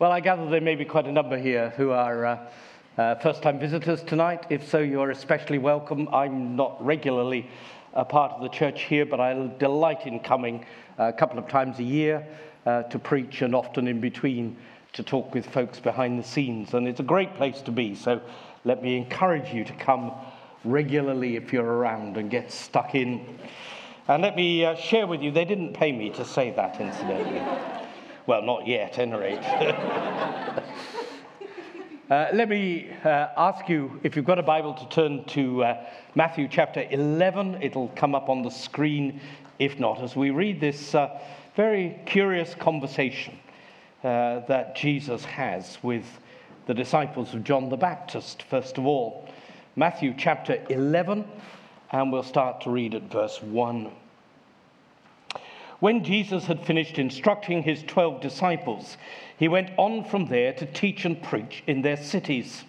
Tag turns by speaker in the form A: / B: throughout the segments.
A: Well, I gather there may be quite a number here who are uh, uh, first time visitors tonight. If so, you're especially welcome. I'm not regularly a part of the church here, but I delight in coming a couple of times a year uh, to preach and often in between to talk with folks behind the scenes. And it's a great place to be. So let me encourage you to come regularly if you're around and get stuck in. And let me uh, share with you, they didn't pay me to say that, incidentally. Well, not yet, any rate. uh, let me uh, ask you if you've got a Bible to turn to uh, Matthew chapter 11. It'll come up on the screen if not, as we read this uh, very curious conversation uh, that Jesus has with the disciples of John the Baptist, first of all. Matthew chapter 11, and we'll start to read at verse 1. When Jesus had finished instructing his twelve disciples, he went on from there to teach and preach in their cities.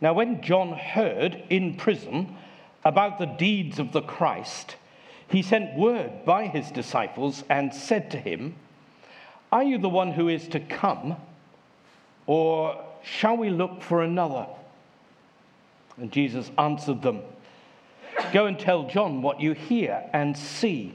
A: Now, when John heard in prison about the deeds of the Christ, he sent word by his disciples and said to him, Are you the one who is to come, or shall we look for another? And Jesus answered them, Go and tell John what you hear and see.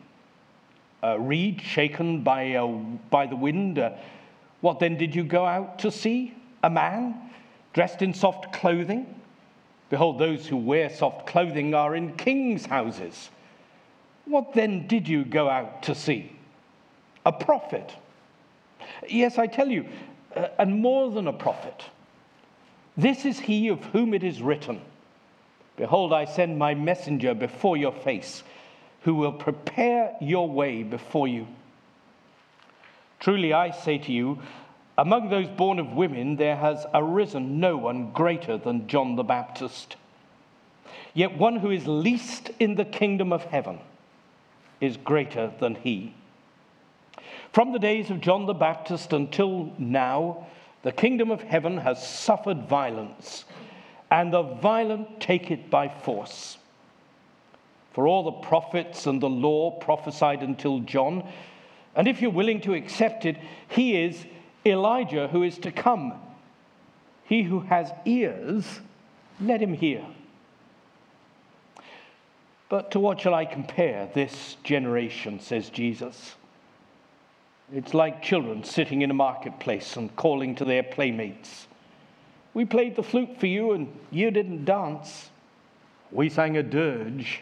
A: A reed shaken by, uh, by the wind. Uh, what then did you go out to see? A man dressed in soft clothing? Behold, those who wear soft clothing are in kings' houses. What then did you go out to see? A prophet. Yes, I tell you, uh, and more than a prophet. This is he of whom it is written Behold, I send my messenger before your face who will prepare your way before you. Truly, I say to you, among those born of women, there has arisen no one greater than John the Baptist. Yet one who is least in the kingdom of heaven is greater than he. From the days of John the Baptist until now, the kingdom of heaven has suffered violence, and the violent take it by force. For all the prophets and the law prophesied until John. And if you're willing to accept it, he is Elijah who is to come. He who has ears, let him hear. But to what shall I compare this generation, says Jesus? It's like children sitting in a marketplace and calling to their playmates. We played the flute for you and you didn't dance. We sang a dirge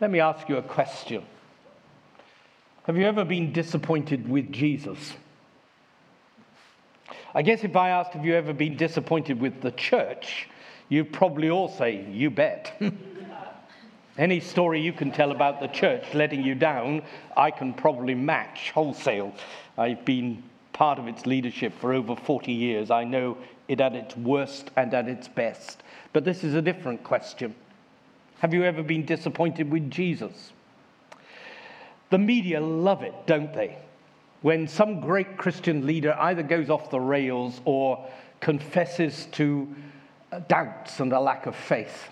A: Let me ask you a question. Have you ever been disappointed with Jesus? I guess if I asked, have you ever been disappointed with the church, you'd probably all say, you bet. Any story you can tell about the church letting you down, I can probably match wholesale. I've been part of its leadership for over 40 years. I know it at its worst and at its best. But this is a different question. Have you ever been disappointed with Jesus? The media love it, don't they? When some great Christian leader either goes off the rails or confesses to doubts and a lack of faith.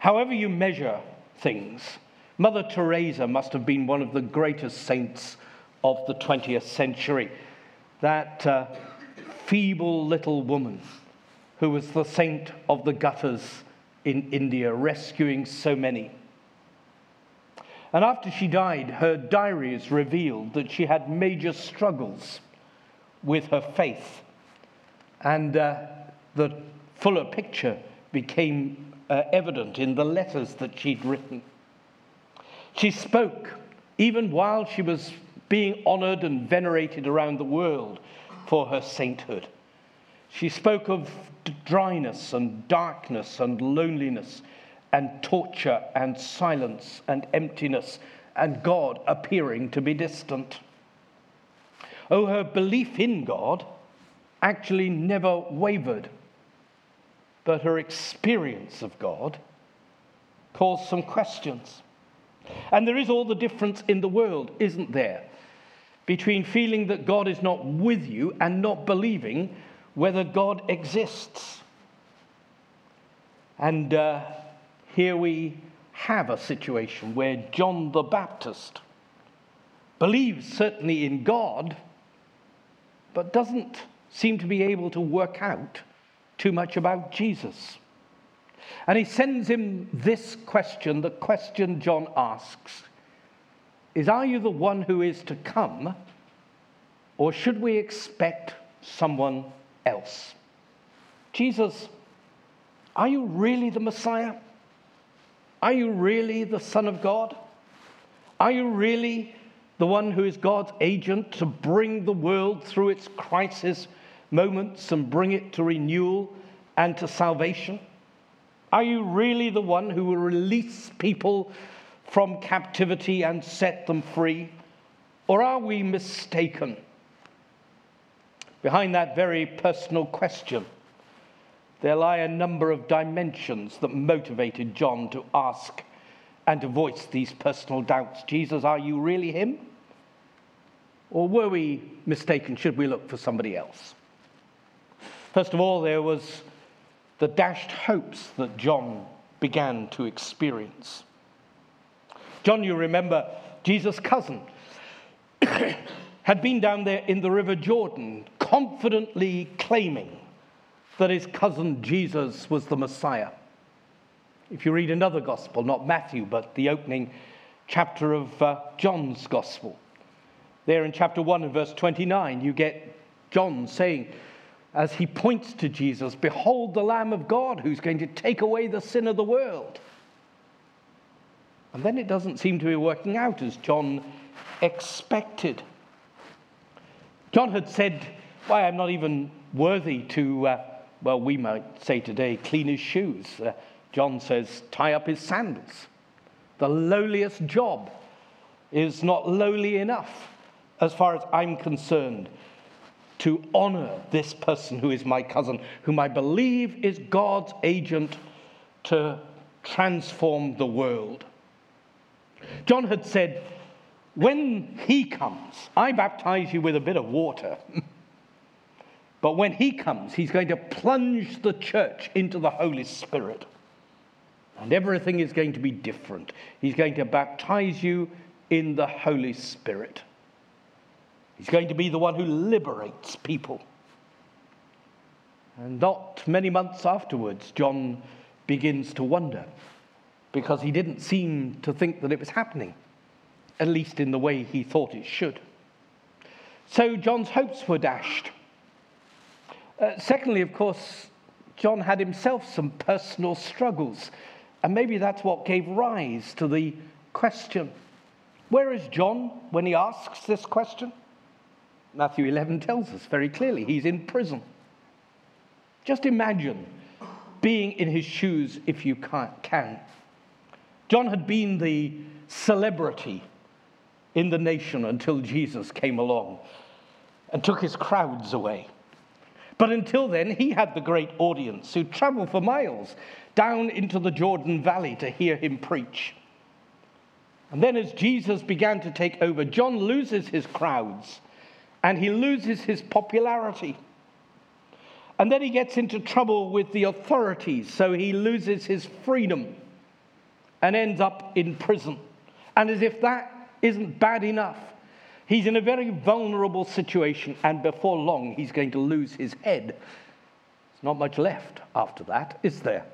A: However, you measure things, Mother Teresa must have been one of the greatest saints of the 20th century. That uh, feeble little woman who was the saint of the gutters in India, rescuing so many. And after she died, her diaries revealed that she had major struggles with her faith. And uh, the fuller picture became uh, evident in the letters that she'd written. She spoke even while she was being honored and venerated around the world for her sainthood. She spoke of dryness and darkness and loneliness and torture and silence and emptiness and God appearing to be distant. Oh, her belief in God actually never wavered, but her experience of God caused some questions. And there is all the difference in the world, isn't there? Between feeling that God is not with you and not believing whether God exists. And uh, here we have a situation where John the Baptist believes certainly in God, but doesn't seem to be able to work out too much about Jesus. And he sends him this question the question John asks is Are you the one who is to come, or should we expect someone else? Jesus, are you really the Messiah? Are you really the Son of God? Are you really the one who is God's agent to bring the world through its crisis moments and bring it to renewal and to salvation? Are you really the one who will release people from captivity and set them free? Or are we mistaken? Behind that very personal question, there lie a number of dimensions that motivated John to ask and to voice these personal doubts. Jesus, are you really him? Or were we mistaken? Should we look for somebody else? First of all, there was the dashed hopes that John began to experience. John, you remember, Jesus' cousin, had been down there in the River Jordan, confidently claiming that his cousin Jesus was the Messiah. If you read another gospel, not Matthew, but the opening chapter of uh, John's gospel, there in chapter 1 and verse 29, you get John saying, as he points to Jesus, Behold the Lamb of God who's going to take away the sin of the world. And then it doesn't seem to be working out as John expected. John had said, Why, I'm not even worthy to, uh, well, we might say today, clean his shoes. Uh, John says, Tie up his sandals. The lowliest job is not lowly enough as far as I'm concerned to honor this person who is my cousin, whom I believe is God's agent to transform the world. John had said, When he comes, I baptize you with a bit of water. but when he comes, he's going to plunge the church into the Holy Spirit. And everything is going to be different. He's going to baptize you in the Holy Spirit. He's going to be the one who liberates people. And not many months afterwards, John begins to wonder because he didn't seem to think that it was happening, at least in the way he thought it should. So John's hopes were dashed. Uh, secondly, of course, John had himself some personal struggles, and maybe that's what gave rise to the question. Where is John when he asks this question? Matthew 11 tells us very clearly he's in prison. Just imagine being in his shoes if you can. John had been the celebrity in the nation until Jesus came along and took his crowds away. But until then, he had the great audience who traveled for miles down into the Jordan Valley to hear him preach. And then, as Jesus began to take over, John loses his crowds and he loses his popularity. And then he gets into trouble with the authorities, so he loses his freedom and ends up in prison. And as if that isn't bad enough, he's in a very vulnerable situation, and before long, he's going to lose his head. There's not much left after that, is there?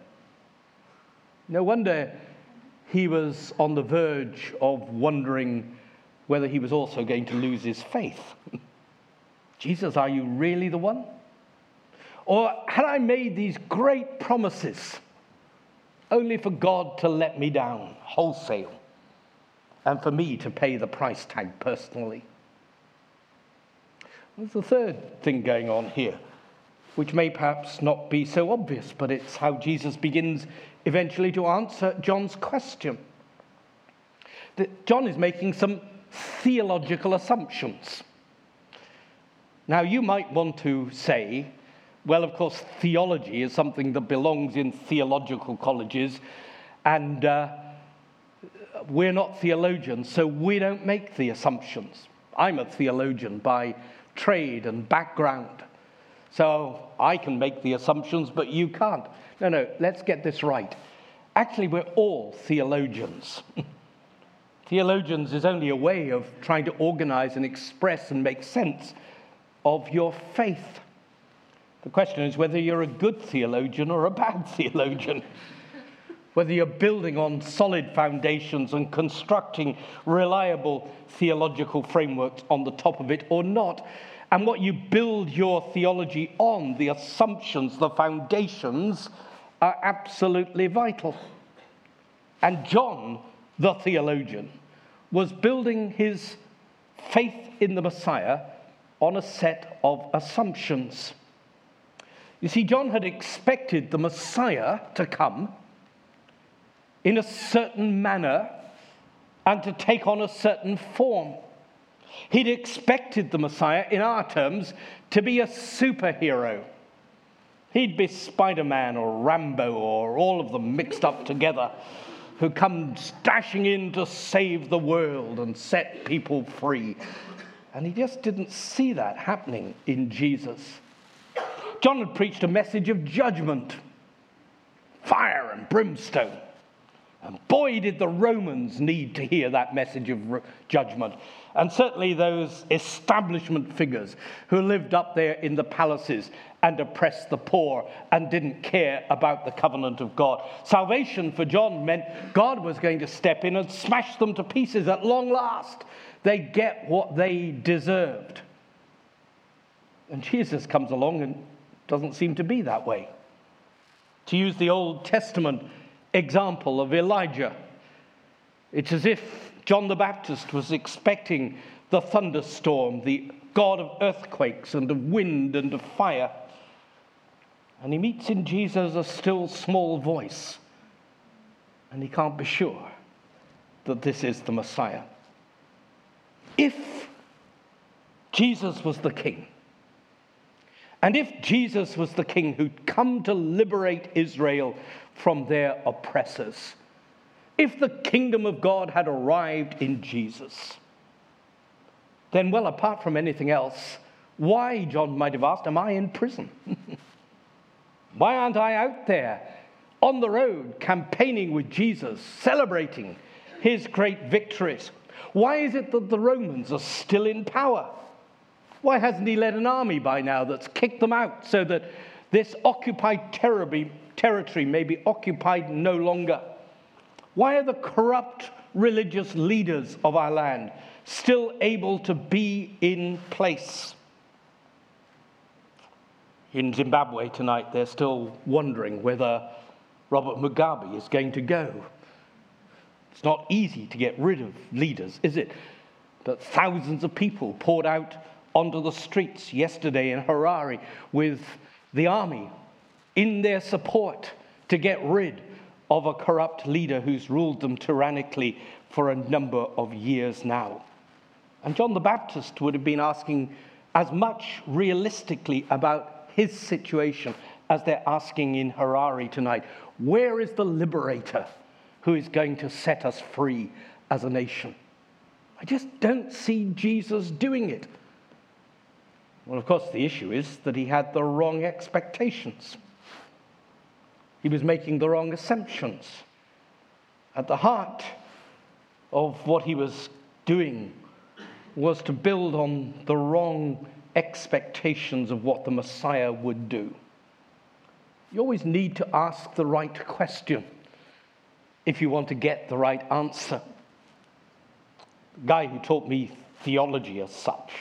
A: No wonder he was on the verge of wondering whether he was also going to lose his faith. Jesus, are you really the one? Or had I made these great promises only for God to let me down wholesale and for me to pay the price tag personally? There's a third thing going on here, which may perhaps not be so obvious, but it's how Jesus begins eventually to answer John's question. That John is making some theological assumptions. Now, you might want to say, well, of course, theology is something that belongs in theological colleges, and uh, we're not theologians, so we don't make the assumptions. I'm a theologian by trade and background, so I can make the assumptions, but you can't. No, no, let's get this right. Actually, we're all theologians. theologians is only a way of trying to organize and express and make sense of your faith. The question is whether you're a good theologian or a bad theologian. Whether you're building on solid foundations and constructing reliable theological frameworks on the top of it or not. And what you build your theology on, the assumptions, the foundations, are absolutely vital. And John, the theologian, was building his faith in the Messiah on a set of assumptions. You see, John had expected the Messiah to come in a certain manner and to take on a certain form. He'd expected the Messiah, in our terms, to be a superhero. He'd be Spider Man or Rambo or all of them mixed up together, who come dashing in to save the world and set people free. And he just didn't see that happening in Jesus. John had preached a message of judgment, fire and brimstone. And boy, did the Romans need to hear that message of judgment. And certainly those establishment figures who lived up there in the palaces and oppressed the poor and didn't care about the covenant of God. Salvation for John meant God was going to step in and smash them to pieces at long last they get what they deserved. And Jesus comes along and doesn't seem to be that way. To use the Old Testament example of Elijah, it's as if John the Baptist was expecting the thunderstorm, the God of earthquakes and of wind and of fire. And he meets in Jesus a still small voice, and he can't be sure that this is the Messiah. If Jesus was the king, and if Jesus was the king who'd come to liberate Israel from their oppressors, if the kingdom of God had arrived in Jesus, then, well, apart from anything else, why, John might have asked, am I in prison? why aren't I out there on the road campaigning with Jesus, celebrating his great victories? Why is it that the Romans are still in power? Why hasn't he led an army by now that's kicked them out so that this occupied territory may be occupied no longer? Why are the corrupt religious leaders of our land still able to be in place? In Zimbabwe tonight, they're still wondering whether Robert Mugabe is going to go. It's not easy to get rid of leaders, is it? But thousands of people poured out onto the streets yesterday in Harare with the army in their support to get rid of a corrupt leader who's ruled them tyrannically for a number of years now. And John the Baptist would have been asking as much realistically about his situation as they're asking in Harare tonight. Where is the liberator? who is going to set us free as a nation. I just don't see Jesus doing it. Well, of course, the issue is that he had the wrong expectations. He was making the wrong assumptions. At the heart of what he was doing was to build on the wrong expectations of what the Messiah would do. You always need to ask the right question if you want to get the right answer. The guy who taught me theology as such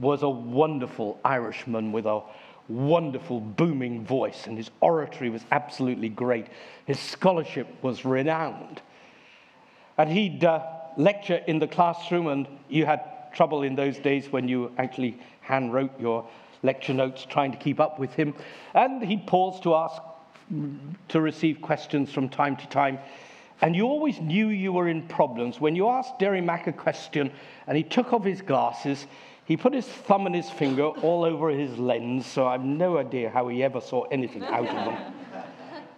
A: was a wonderful Irishman with a wonderful, booming voice, and his oratory was absolutely great. His scholarship was renowned. And he'd uh, lecture in the classroom, and you had trouble in those days when you actually hand wrote your lecture notes trying to keep up with him. And he'd pause to ask, to receive questions from time to time. And you always knew you were in problems. When you asked Derry Mack a question and he took off his glasses, he put his thumb and his finger all over his lens, so I've no idea how he ever saw anything out of them.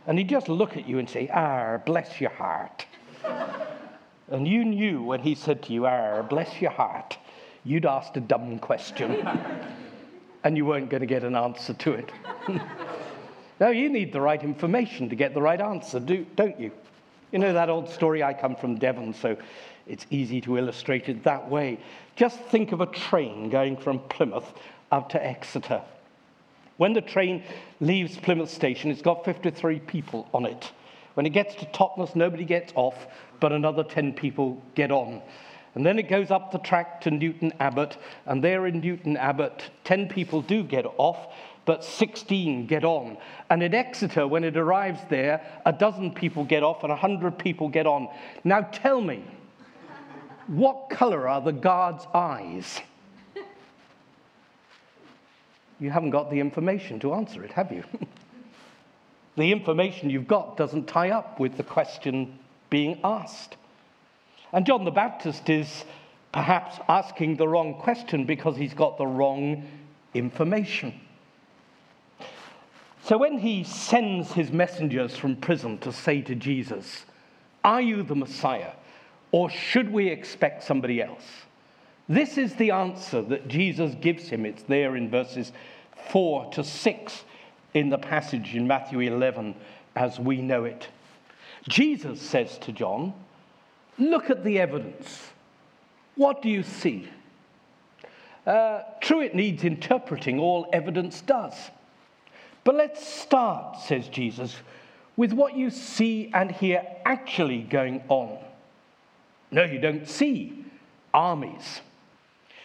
A: And he'd just look at you and say, Ah, bless your heart. And you knew when he said to you, Ah, bless your heart, you'd asked a dumb question and you weren't going to get an answer to it. now, you need the right information to get the right answer, do, don't you? You know that old story, I come from Devon, so it's easy to illustrate it that way. Just think of a train going from Plymouth up to Exeter. When the train leaves Plymouth station, it's got 53 people on it. When it gets to Totnes, nobody gets off, but another 10 people get on. And then it goes up the track to Newton Abbot, and there in Newton Abbot, 10 people do get off, but 16 get on. And in Exeter, when it arrives there, a dozen people get off and 100 people get on. Now tell me, what color are the guards' eyes? You haven't got the information to answer it, have you? the information you've got doesn't tie up with the question being asked. And John the Baptist is perhaps asking the wrong question because he's got the wrong information. So when he sends his messengers from prison to say to Jesus, Are you the Messiah? Or should we expect somebody else? This is the answer that Jesus gives him. It's there in verses 4 to 6 in the passage in Matthew 11 as we know it. Jesus says to John, Look at the evidence. What do you see? Uh, true, it needs interpreting, all evidence does. But let's start, says Jesus, with what you see and hear actually going on. No, you don't see armies.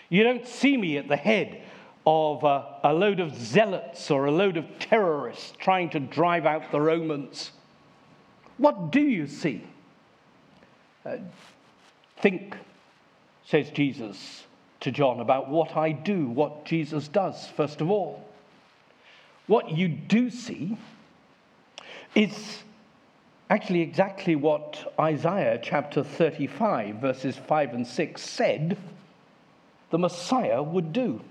A: You don't see me at the head of a, a load of zealots or a load of terrorists trying to drive out the Romans. What do you see? Uh, think, says Jesus to John, about what I do, what Jesus does, first of all. What you do see is actually exactly what Isaiah chapter 35, verses 5 and 6 said the Messiah would do.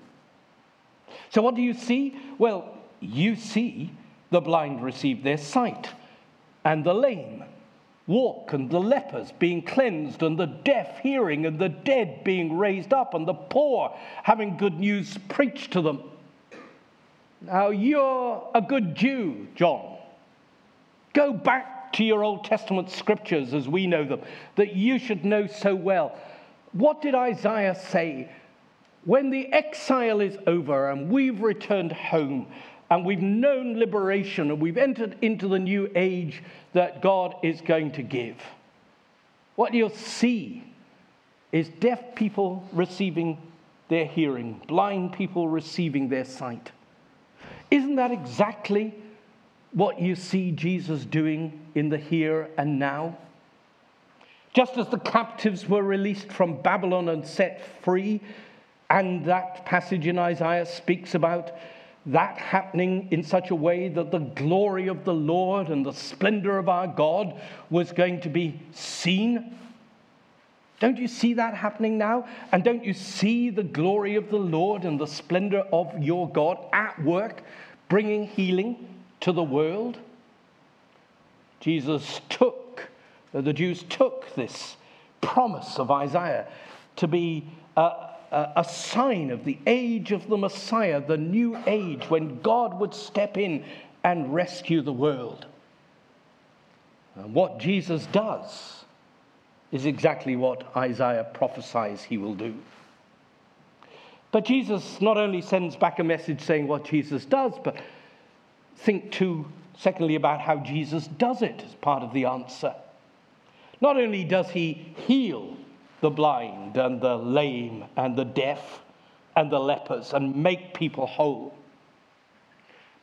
A: So, what do you see? Well, you see the blind receive their sight, and the lame walk, and the lepers being cleansed, and the deaf hearing, and the dead being raised up, and the poor having good news preached to them. Now, you're a good Jew, John. Go back to your Old Testament scriptures as we know them, that you should know so well. What did Isaiah say? When the exile is over and we've returned home, and we've known liberation and we've entered into the new age that God is going to give. What you'll see is deaf people receiving their hearing, blind people receiving their sight. Isn't that exactly what you see Jesus doing in the here and now? Just as the captives were released from Babylon and set free, and that passage in Isaiah speaks about that happening in such a way that the glory of the Lord and the splendor of our God was going to be seen. Don't you see that happening now? And don't you see the glory of the Lord and the splendor of your God at work, bringing healing to the world? Jesus took, uh, the Jews took this promise of Isaiah to be a, a sign of the age of the Messiah, the new age when God would step in and rescue the world. And what Jesus does is exactly what Isaiah prophesies he will do. But Jesus not only sends back a message saying what Jesus does, but think too, secondly, about how Jesus does it as part of the answer. Not only does he heal the blind and the lame and the deaf and the lepers and make people whole.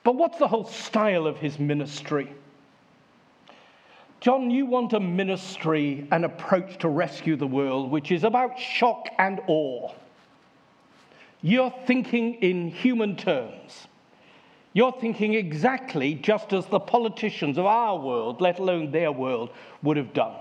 A: But what's the whole style of his ministry? John, you want a ministry, an approach to rescue the world, which is about shock and awe. You're thinking in human terms. You're thinking exactly just as the politicians of our world, let alone their world, would have done.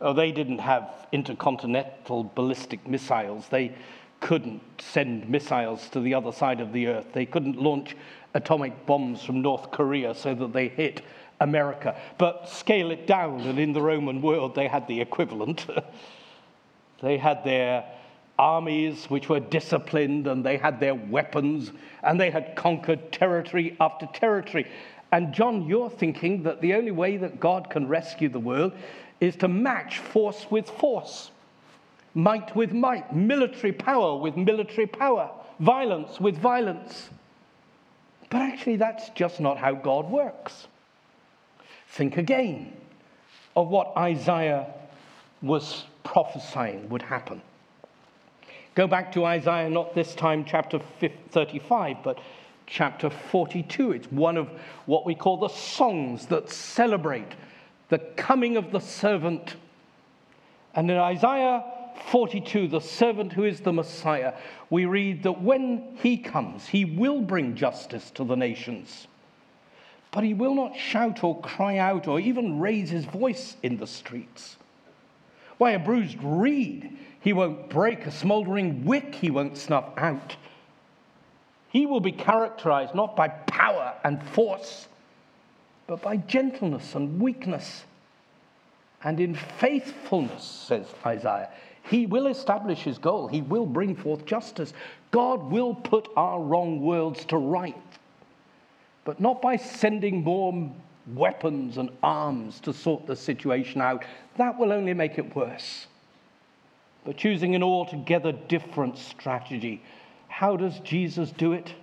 A: Oh, they didn't have intercontinental ballistic missiles. They couldn't send missiles to the other side of the earth. They couldn't launch atomic bombs from North Korea so that they hit America. But scale it down, and in the Roman world, they had the equivalent. they had their armies which were disciplined, and they had their weapons, and they had conquered territory after territory. And John, you're thinking that the only way that God can rescue the world is to match force with force, might with might, military power with military power, violence with violence. But actually, that's just not how God works. Think again of what Isaiah was prophesying would happen. Go back to Isaiah, not this time chapter 35, but chapter 42. It's one of what we call the songs that celebrate the coming of the servant. And in Isaiah 42, the servant who is the Messiah, we read that when he comes, he will bring justice to the nations. But he will not shout or cry out or even raise his voice in the streets. Why, a bruised reed he won't break, a smoldering wick he won't snuff out. He will be characterized not by power and force, but by gentleness and weakness. And in faithfulness, says Isaiah, he will establish his goal. He will bring forth justice. God will put our wrong worlds to right, but not by sending more weapons and arms to sort the situation out. That will only make it worse. But choosing an altogether different strategy. How does Jesus do it?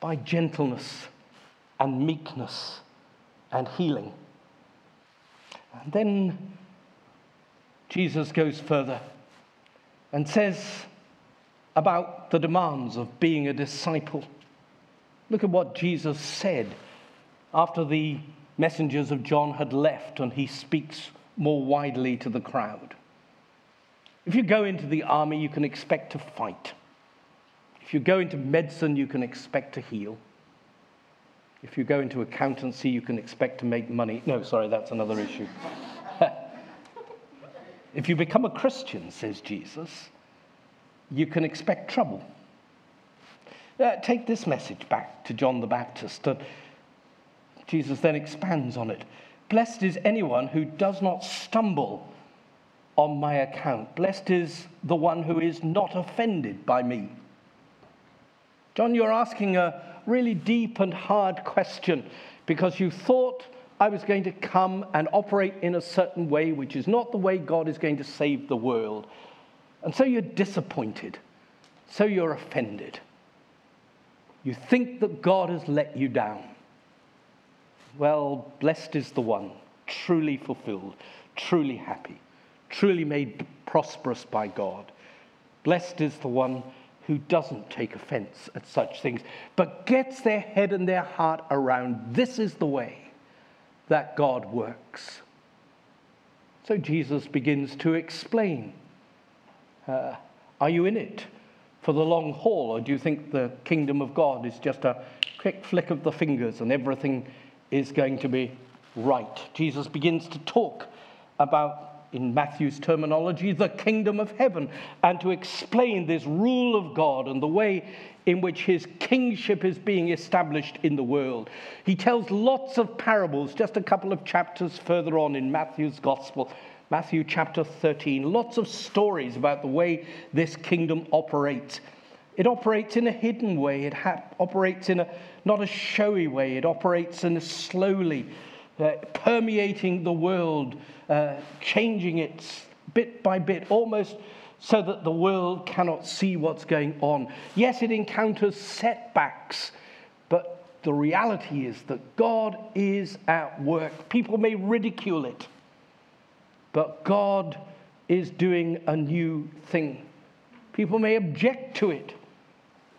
A: By gentleness and meekness and healing. And then Jesus goes further and says about the demands of being a disciple. Look at what Jesus said after the messengers of John had left and he speaks more widely to the crowd. If you go into the army, you can expect to fight. If you go into medicine, you can expect to heal. If you go into accountancy, you can expect to make money. No, sorry, that's another issue. if you become a Christian, says Jesus, you can expect trouble. Uh, take this message back to John the Baptist. Uh, Jesus then expands on it. Blessed is anyone who does not stumble on my account. Blessed is the one who is not offended by me. John, you're asking a really deep and hard question because you thought I was going to come and operate in a certain way, which is not the way God is going to save the world. And so you're disappointed. So you're offended. You think that God has let you down. Well, blessed is the one, truly fulfilled, truly happy, truly made prosperous by God. Blessed is the one who doesn't take offense at such things, but gets their head and their heart around this is the way that God works. So Jesus begins to explain uh, Are you in it for the long haul, or do you think the kingdom of God is just a quick flick of the fingers and everything is going to be right? Jesus begins to talk about in Matthew's terminology, the kingdom of heaven, and to explain this rule of God and the way in which his kingship is being established in the world. He tells lots of parables, just a couple of chapters further on in Matthew's gospel. Matthew chapter 13, lots of stories about the way this kingdom operates. It operates in a hidden way. It ha- operates in a not a showy way. It operates in a slowly uh, permeating the world, uh, changing it bit by bit, almost so that the world cannot see what's going on. Yes, it encounters setbacks, but the reality is that God is at work. People may ridicule it, but God is doing a new thing. People may object to it,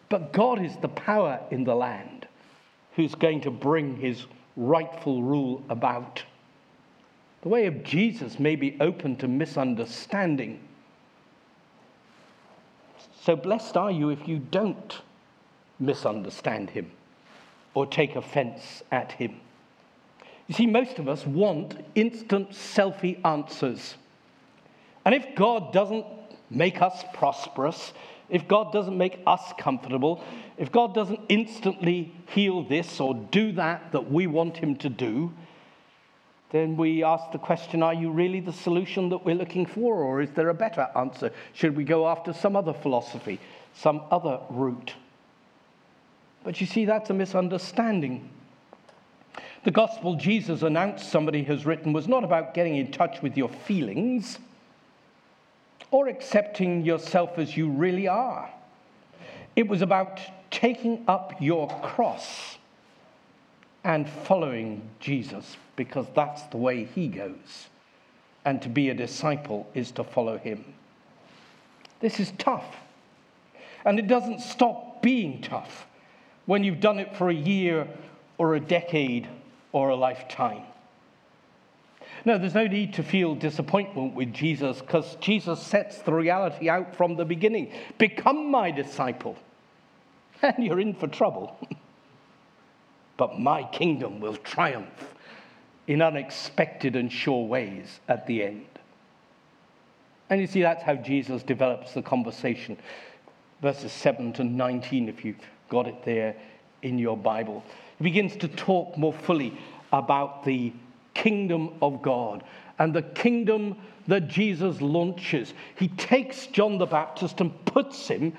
A: but God is the power in the land. who's going to bring his rightful rule about. The way of Jesus may be open to misunderstanding. So blessed are you if you don't misunderstand him or take offense at him. You see, most of us want instant selfie answers. And if God doesn't make us prosperous, if God doesn't make us comfortable, if God doesn't instantly heal this or do that that we want Him to do, then we ask the question are you really the solution that we're looking for, or is there a better answer? Should we go after some other philosophy, some other route? But you see, that's a misunderstanding. The gospel Jesus announced, somebody has written, was not about getting in touch with your feelings or accepting yourself as you really are. It was about taking up your cross and following Jesus because that's the way he goes. And to be a disciple is to follow him. This is tough. And it doesn't stop being tough when you've done it for a year or a decade or a lifetime. No, there's no need to feel disappointment with Jesus because Jesus sets the reality out from the beginning. Become my disciple, and you're in for trouble. but my kingdom will triumph in unexpected and sure ways at the end. And you see, that's how Jesus develops the conversation. Verses 7 to 19, if you've got it there in your Bible. He begins to talk more fully about the kingdom of God and the kingdom that Jesus launches. He takes John the Baptist and puts him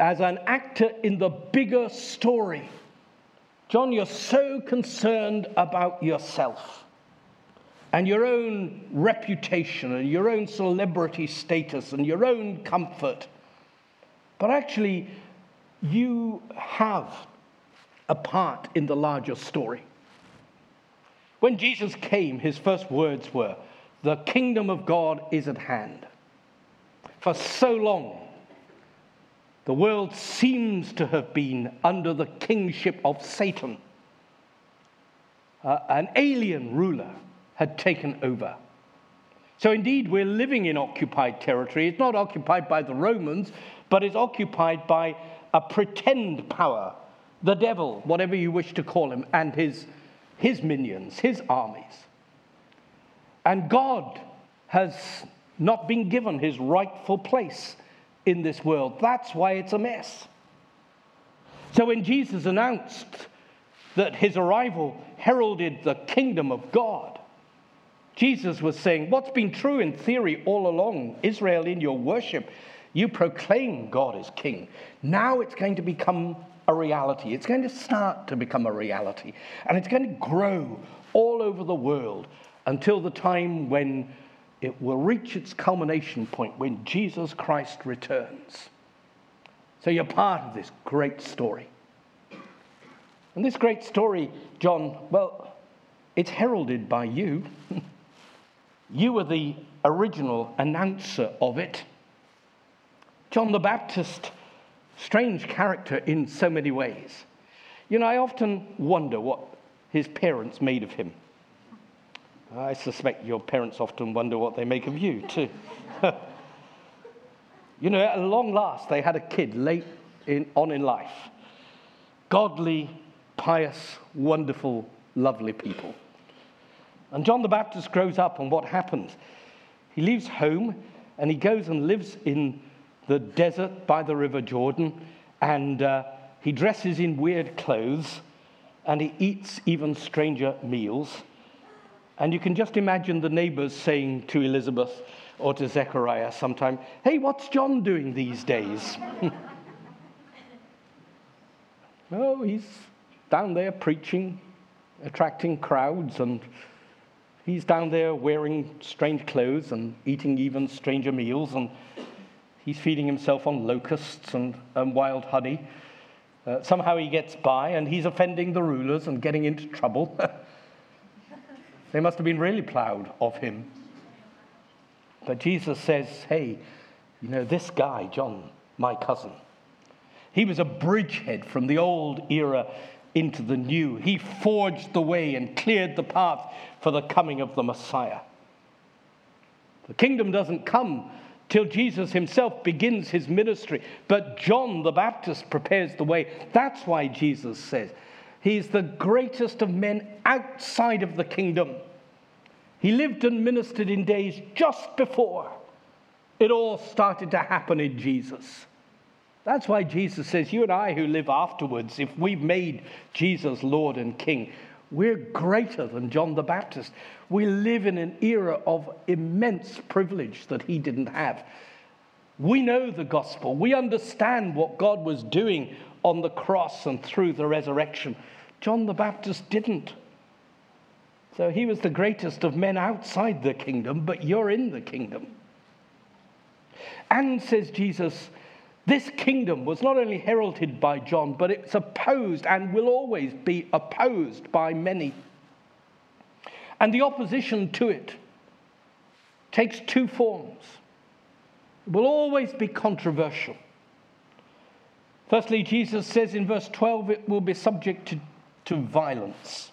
A: as an actor in the bigger story. John, you're so concerned about yourself and your own reputation and your own celebrity status and your own comfort. But actually, you have a part in the larger story. When Jesus came, his first words were, The kingdom of God is at hand. For so long, the world seems to have been under the kingship of Satan. Uh, an alien ruler had taken over. So, indeed, we're living in occupied territory. It's not occupied by the Romans, but it's occupied by a pretend power, the devil, whatever you wish to call him, and his his minions, his armies. And God has not been given his rightful place in this world. That's why it's a mess. So when Jesus announced that his arrival heralded the kingdom of God, Jesus was saying, What's been true in theory all along, Israel, in your worship, you proclaim God is king. Now it's going to become a reality. It's going to start to become a reality. And it's going to grow all over the world until the time when it will reach its culmination point when Jesus Christ returns. So you're part of this great story. And this great story, John, well, it's heralded by you. you were the original announcer of it. John the Baptist strange character in so many ways. You know, I often wonder what his parents made of him. I suspect your parents often wonder what they make of you, too. you know, at long last, they had a kid late in, on in life. Godly, pious, wonderful, lovely people. And John the Baptist grows up, and what happens? He leaves home and he goes and lives in the desert by the River Jordan, and uh, he dresses in weird clothes, and he eats even stranger meals. And you can just imagine the neighbors saying to Elizabeth or to Zechariah sometime, Hey, what's John doing these days? oh, he's down there preaching, attracting crowds, and he's down there wearing strange clothes and eating even stranger meals. And He's feeding himself on locusts and, and wild honey. Uh, somehow he gets by and he's offending the rulers and getting into trouble. they must have been really proud of him. But Jesus says, hey, you know, this guy, John, my cousin, he was a bridgehead from the old era into the new. He forged the way and cleared the path for the coming of the Messiah. The kingdom doesn't come till Jesus himself begins his ministry, but John the Baptist prepares the way. That's why Jesus says he's the greatest of men outside of the kingdom. He lived and ministered in days just before it all started to happen in Jesus. That's why Jesus says, You and I who live afterwards, if we've made Jesus Lord and King, we're greater than John the Baptist. We live in an era of immense privilege that he didn't have. We know the gospel. We understand what God was doing on the cross and through the resurrection. John the Baptist didn't. So he was the greatest of men outside the kingdom, but you're in the kingdom. And, says Jesus, this kingdom was not only heralded by John, but it's opposed and will always be opposed by many. And the opposition to it takes two forms. It will always be controversial. Firstly, Jesus says in verse 12 it will be subject to, to violence.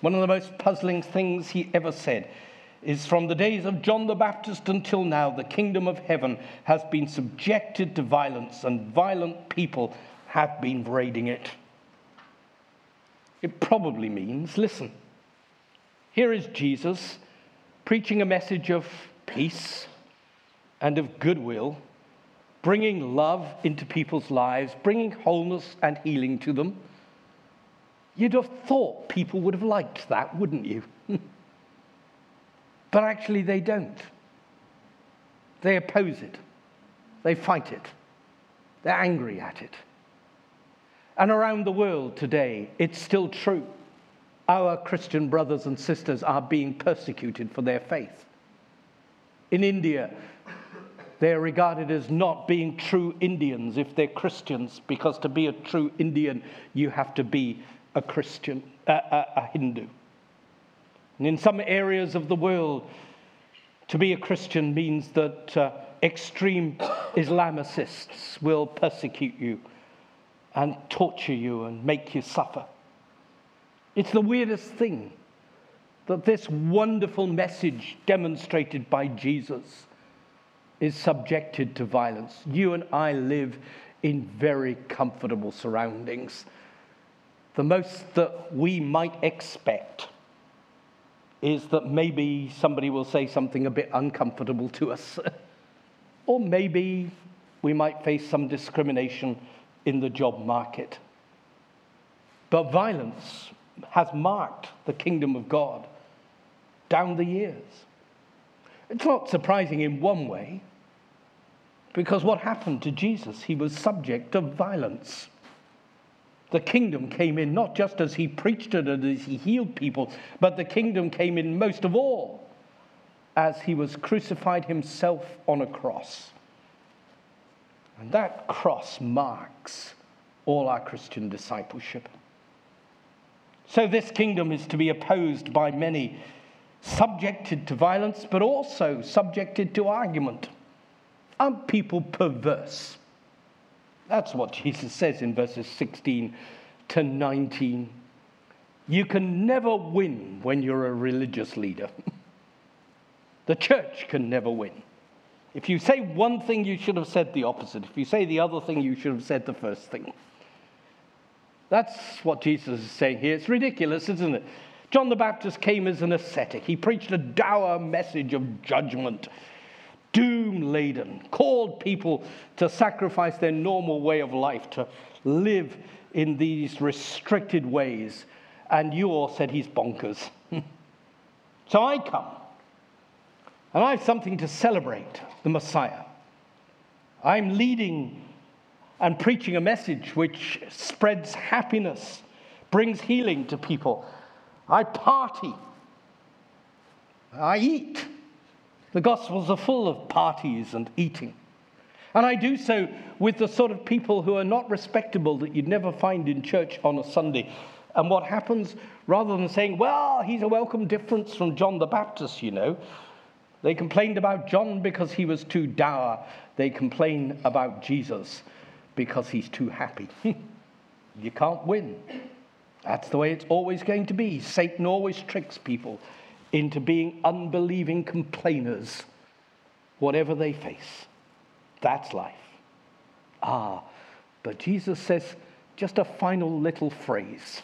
A: One of the most puzzling things he ever said is from the days of John the Baptist until now, the kingdom of heaven has been subjected to violence, and violent people have been raiding it. It probably means listen, here is Jesus preaching a message of peace and of goodwill, bringing love into people's lives, bringing wholeness and healing to them. You'd have thought people would have liked that, wouldn't you? But actually, they don't. They oppose it, they fight it, they're angry at it. And around the world today, it's still true. Our Christian brothers and sisters are being persecuted for their faith. In India, they are regarded as not being true Indians if they're Christians, because to be a true Indian, you have to be a Christian, uh, a, a Hindu. And in some areas of the world, to be a Christian means that uh, extreme Islamicists will persecute you and torture you and make you suffer. It's the weirdest thing that this wonderful message demonstrated by Jesus is subjected to violence. You and I live in very comfortable surroundings, the most that we might expect is that maybe somebody will say something a bit uncomfortable to us. or maybe we might face some discrimination in the job market. But violence has marked the kingdom of God down the years. It's not surprising in one way, because what happened to Jesus? He was subject to violence the kingdom came in not just as he preached it and as he healed people, but the kingdom came in most of all as he was crucified himself on a cross. And that cross marks all our Christian discipleship. So, this kingdom is to be opposed by many, subjected to violence, but also subjected to argument. Aren't people perverse? That's what Jesus says in verses 16 to 19. You can never win when you're a religious leader. the church can never win. If you say one thing, you should have said the opposite. If you say the other thing, you should have said the first thing. That's what Jesus is saying here. It's ridiculous, isn't it? John the Baptist came as an ascetic. He preached a dour message of judgment doom laden, called people to sacrifice their normal way of life, to live in these restricted ways. And you all said he's bonkers. so I come, and I have something to celebrate the Messiah. I'm leading and preaching a message which spreads happiness, brings healing to people. I party, I eat. The Gospels are full of parties and eating. And I do so with the sort of people who are not respectable that you'd never find in church on a Sunday. And what happens, rather than saying, well, he's a welcome difference from John the Baptist, you know, they complained about John because he was too dour. They complain about Jesus because he's too happy. you can't win. That's the way it's always going to be. Satan always tricks people into being unbelieving complainers, whatever they face. That's life. Ah, but Jesus says just a final little phrase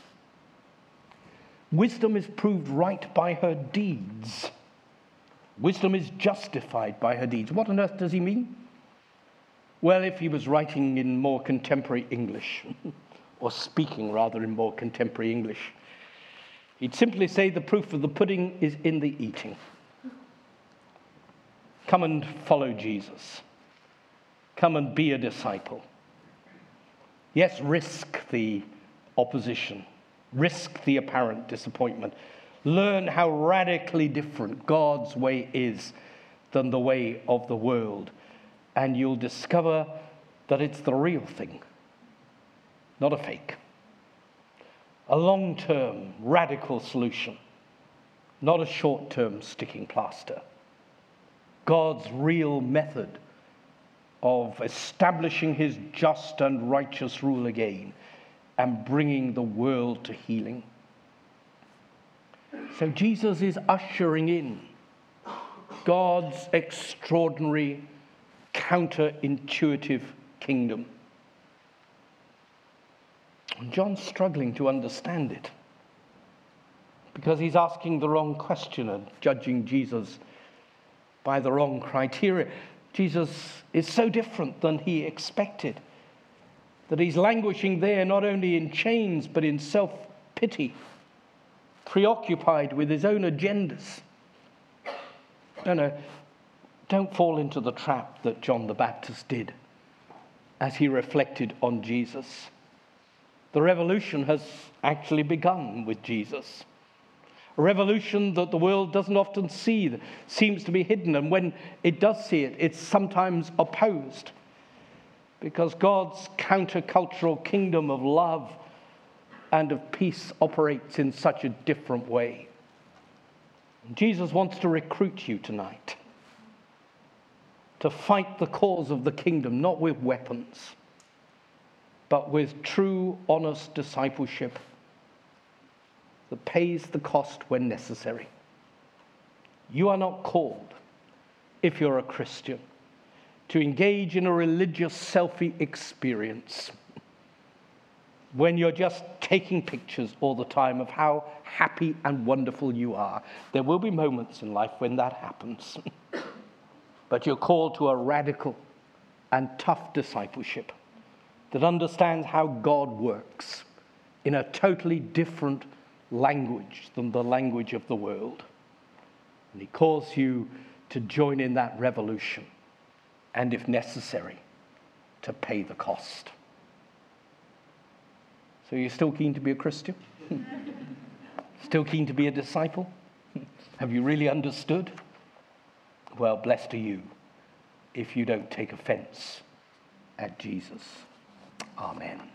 A: Wisdom is proved right by her deeds. Wisdom is justified by her deeds. What on earth does he mean? Well, if he was writing in more contemporary English, or speaking rather in more contemporary English, he'd simply say the proof of the pudding is in the eating. Come and follow Jesus. Come and be a disciple. Yes, risk the opposition, risk the apparent disappointment. Learn how radically different God's way is than the way of the world, and you'll discover that it's the real thing, not a fake. A long term, radical solution, not a short term sticking plaster. God's real method of establishing his just and righteous rule again and bringing the world to healing. So Jesus is ushering in God's extraordinary, counterintuitive kingdom. John's struggling to understand it because he's asking the wrong question and judging Jesus by the wrong criteria. Jesus is so different than he expected that he's languishing there not only in chains but in self pity, preoccupied with his own agendas. No, no, don't fall into the trap that John the Baptist did as he reflected on Jesus. The revolution has actually begun with Jesus a revolution that the world doesn't often see, seems to be hidden, and when it does see it, it's sometimes opposed. Because God's countercultural kingdom of love and of peace operates in such a different way. Jesus wants to recruit you tonight to fight the cause of the kingdom, not with weapons, but with true, honest discipleship that pays the cost when necessary. You are not called, if you're a Christian, to engage in a religious selfie experience when you're just taking pictures all the time of how happy and wonderful you are. There will be moments in life when that happens. but you're called to a radical and tough discipleship that understands how God works in a totally different language than the language of the world. And he calls you to join in that revolution and, if necessary, to pay the cost. So, you're still keen to be a Christian? still keen to be a disciple? Have you really understood? Well, blessed are you if you don't take offense at Jesus. Amen.